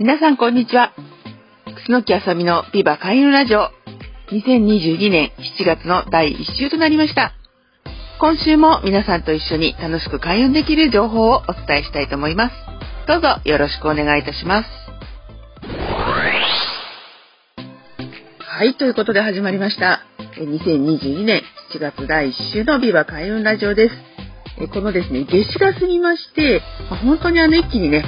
皆さんこんにちは。楠木あさみのビバ開運ラジオ2022年7月の第1週となりました。今週も皆さんと一緒に楽しく開運できる情報をお伝えしたいと思います。どうぞよろしくお願いいたします。はい、ということで始まりました。2022年7月第1週のビバ開運ラジオです。このですね、夏至が過ぎまして、本当にあの一気にね、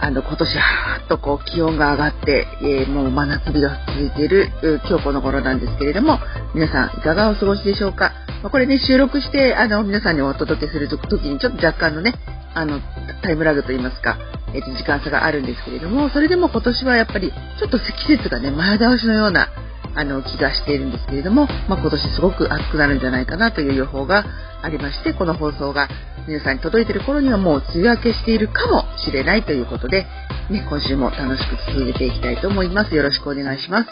あの今年はっとこう気温が上がって、えー、もう真夏日が続いている今日この頃なんですけれども、皆さんいかがお過ごしでしょうか？まこれね、収録して、あの、皆さんにお届けするときにちょっと若干のね、あの、タイムラグといいますか、えっ、ー、と、時間差があるんですけれども、それでも今年はやっぱり、ちょっと季節がね、前倒しのような、あの、気がしているんですけれども、まあ、今年すごく暑くなるんじゃないかなという予報がありまして、この放送が皆さんに届いている頃にはもう梅雨明けしているかもしれないということで、ね、今週も楽しく続けていきたいと思います。よろしくお願いします。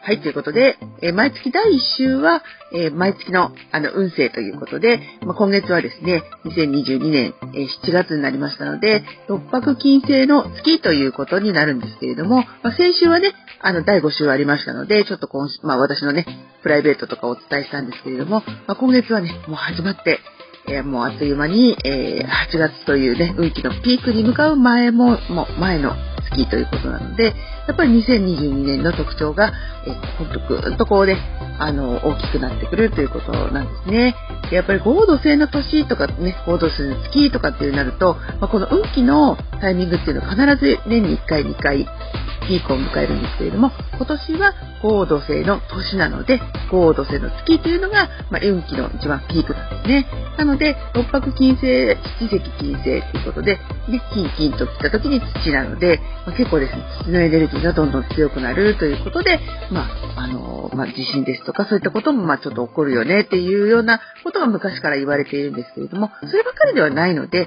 はい、ということで、えー、毎月第1週は、えー、毎月のあの運勢ということで、まあ、今月はですね、2022年、えー、7月になりましたので、六白金星の月ということになるんですけれども、まあ、先週はね、あの第5週ありましたので、ちょっと今週、まあ、私のね、プライベートとかお伝えしたんですけれども、まあ、今月はね、もう始まって、えー、もうあっという間に、えー、8月というね、運気のピークに向かう前も、もう前の月ということなので、やっぱり2022年の特徴が、えー、ほんとぐーっとこうね、あの、大きくなってくるということなんですね。でやっぱり合同性の年とかね、合同性の月とかっていうなると、まあ、この運気のタイミングっていうのは必ず年に1回2回ピークを迎えるんですけれども、今年は合土星の年なので、合土星の月というのが、まあ、運気の一番ピークなんですね。なので、六白金星、七石金星ということで、ね、金金と来た時に土なので、まあ、結構ですね、土のエネルギーがどんどん強くなるということで、まあ、あの、まあ、地震ですとかそういったことも、まあ、ちょっと起こるよねっていうようなことが昔から言われているんですけれども、そればかりではないので、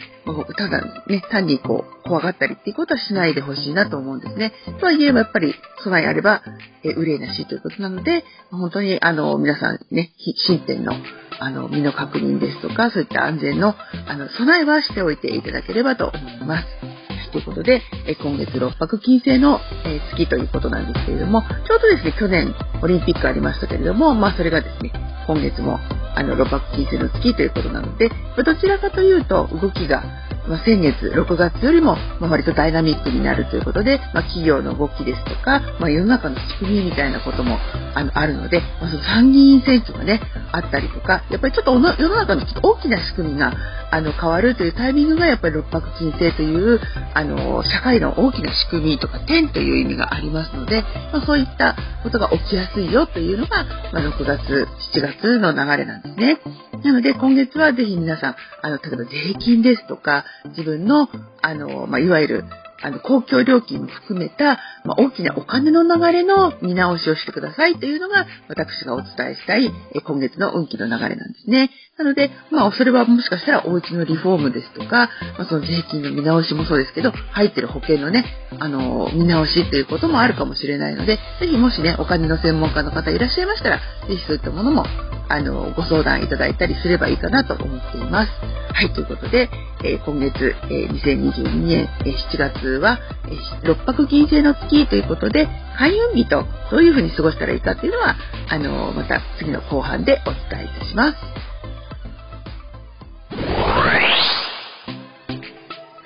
ただね、単にこう、怖がったりっていうことはしないでほしいなと思うんですね。とはいえやっぱり備えあれば、え憂いなしということなので、本当にあの皆さんね、新店のあの身の確認ですとか、そういった安全のあの備えはしておいていただければと思います。ということで、え今月6泊金星の、え月ということなんですけれども、ちょうどですね、去年オリンピックありましたけれども、まあそれがですね、今月もあの6泊金星の月ということなので、どちらかというと動きがまあ、先月6月よりも、まあ、割とダイナミックになるということで、まあ、企業の動きですとか、ま、世の中の仕組みみたいなこともあのあるので、ま、その参議院選挙がね、あったりとか、やっぱりちょっと世の中のちょっと大きな仕組みがあの変わるというタイミングがやっぱり六白金星というあの社会の大きな仕組みとか点という意味がありますので、まあ、そういったことが起きやすいよというのが、まあ、6月、7月の流れなんですね。なので今月はぜひ皆さん、あの、例えば税金ですとか、自分の、あの、まあ、いわゆる、あの、公共料金も含めた、まあ、大きなお金の流れの見直しをしてくださいというのが、私がお伝えしたい、え今月の運気の流れなんですね。なので、まあ、それはもしかしたらお家のリフォームですとか、まあ、その税金の見直しもそうですけど、入ってる保険のね、あの、見直しっていうこともあるかもしれないので、ぜひもしね、お金の専門家の方いらっしゃいましたら、ぜひそういったものもあの、ご相談いただいたりすればいいかなと思っています。はい、ということで、えー、今月、えー、2022年、えー、7月は、えー、六白金星の月ということで、開運日とどういうふうに過ごしたらいいかっていうのは、あの、また次の後半でお伝えいたします。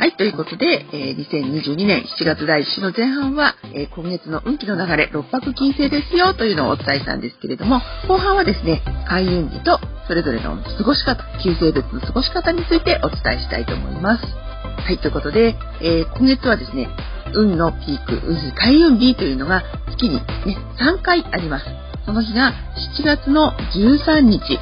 はい、ということで、えー、2022年7月第1週の前半は、えー、今月の運気の流れ、六白金星ですよというのをお伝えしたんですけれども、後半はですね、開運日とそれぞれの過ごし方、旧星別の過ごし方についてお伝えしたいと思います。はい、ということで、えー、今月はですね、運のピーク、運開運日というのが月にね、3回あります。その日が7月の13日、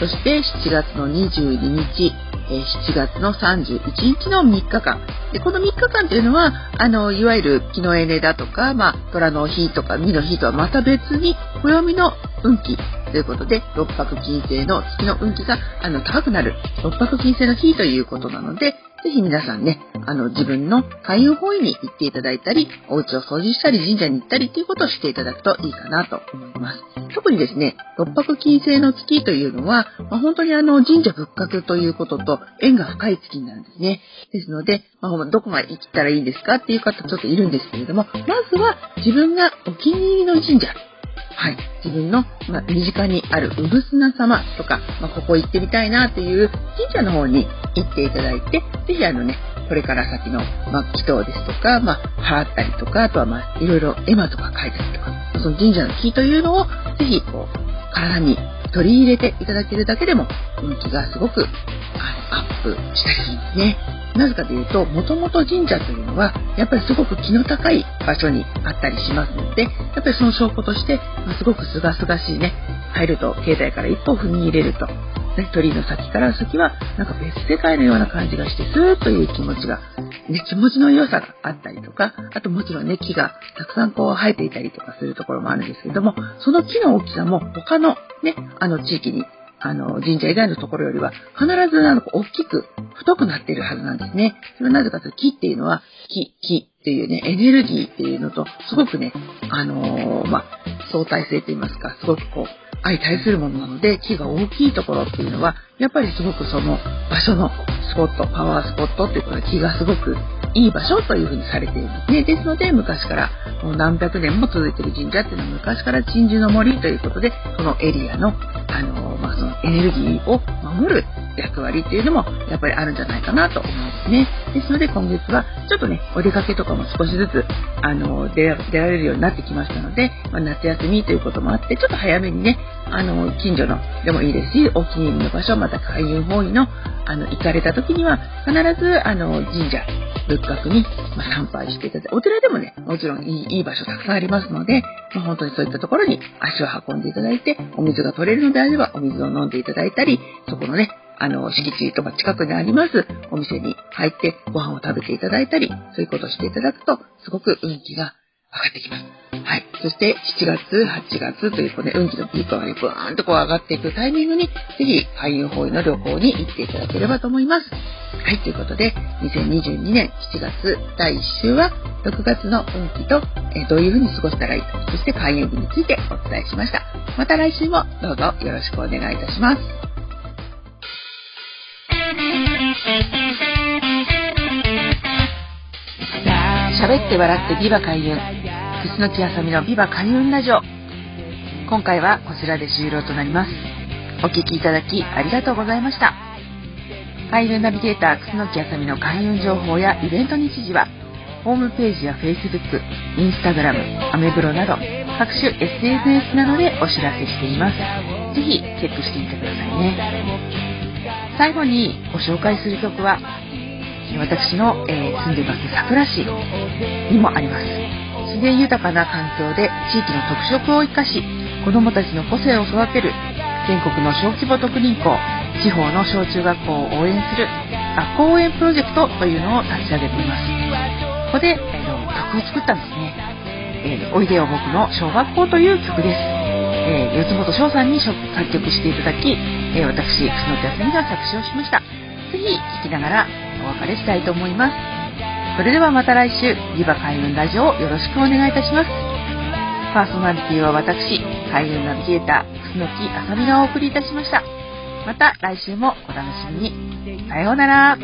そして7月の22日、7月の31日の3日間。で、この3日間というのは、あの、いわゆる木のエネだとか、まあ、虎の日とか、実の日とはまた別に、暦の運気ということで、六白金星の月の運気が、あの、高くなる、六白金星の日ということなので、ぜひ皆さんね、あの、自分の開運本位に行っていただいたり、お家を掃除したり、神社に行ったりっていうことをしていただくといいかなと思います。特にですね、六白金星の月というのは、まあ、本当にあの、神社仏閣ということと縁が深い月になるんですね。ですので、まあ、どこが行ったらいいんですかっていう方ちょっといるんですけれども、まずは自分がお気に入りの神社、はい。自分の、まあ、身近にあるうぶすな様とか、まあ、ここ行ってみたいなっていう神社の方に行っていただいて、ぜひあのね、これから先の、まあ、祈祷ですとか、まあ、払ったりとか、あとはまあ、いろいろ絵馬とか書いたりとか、その神社の木というのを、ぜひ、こう、体に取り入れていただけるだけでも、運気がすごく、アップしたりね。なぜかというと、もともと神社というのは、やっぱりすごく気の高い場所にあったりしますので、やっぱりその証拠として、ま、すごく清々しいね、入ると、境内から一歩踏み入れると、ね、鳥居の先から先は、なんか別世界のような感じがして、スーッという気持ちが、ね、気持ちの良さがあったりとか、あともちろんね、木がたくさんこう生えていたりとかするところもあるんですけども、その木の大きさも他のね、あの地域にあの、神社以外のところよりは、必ずあの、大きく、太くなっているはずなんですね。それはなぜかというと、木っていうのは、木、木っていうね、エネルギーっていうのと、すごくね、あのー、まあ、相対性と言いますか、すごくこう、相対するものなので、木が大きいところっていうのは、やっぱりすごくその場所のスポット、パワースポットっていうことで木がすごくいい場所というふうにされているですね。ですので、昔からもう何百年も続いている神社っていうのは昔から鎮守の森ということで、そのエリアの、あの、まあ、そのエネルギーを守る役割っていうのもやっぱりあるんじゃないかなと思うんですね。ですので今月はちょっとね、お出かけとかも少しずつ、あの、出られるようになってきましたので、まあ、夏休みということもあって、ちょっと早めにね、あの、近所のでもいいですし、お気に入りの場所、また開運方位の、あの、行かれた時には、必ず、あの、神社、仏閣に、ま参拝していただいて、お寺でもね、もちろんいいいい場所たくさんありますので、まあ、本当にそういったところに足を運んでいただいて、お水が取れるのであれば、お水を飲んでいただいたり、そこのね、あの、敷地とか近くにありますお店に入ってご飯を食べていただいたり、そういうことをしていただくと、すごく運気が上がってきます。はい。そして、7月、8月という、こうね、運気のピークがね、ブーンとこう上がっていくタイミングに、ぜひ、開運法医の旅行に行っていただければと思います。はい。ということで、2022年7月第1週は、6月の運気と、えどういうふうに過ごしたらいいか、そして開運日についてお伝えしました。また来週もどうぞよろしくお願いいたします。喋って笑ってビバ開運。楠木あさみのビバ開運ラジオ。今回はこちらで終了となります。お聴きいただきありがとうございました。開運ナビゲーター楠木あさみの開運情報やイベント日時はホームページや Facebook、Instagram、アメブロなど各種 SNS などでお知らせしています。ぜひチェックしてみてくださいね。最後にご紹介する曲は私の、えー、住んでいます桜市にもあります。自然豊かな環境で地域の特色を生かし子どもたちの個性を育てる全国の小規模特任校地方の小中学校を応援する学校応援プロジェクトというのを立ち上げています。ここで、えー、曲を作ったんですね、えー、おいでよ僕の小学校という曲です、えー、四本翔さんに作曲していただき、え私楠木康美が作詞をしましたぜひ聴きながらお別れしたいと思います。それではまた来週、リバ開運ラジオをよろしくお願いいたします。パーソナリティは私、開運ナビゲーター、楠木あさみがお送りいたしました。また来週もお楽しみに。さようなら。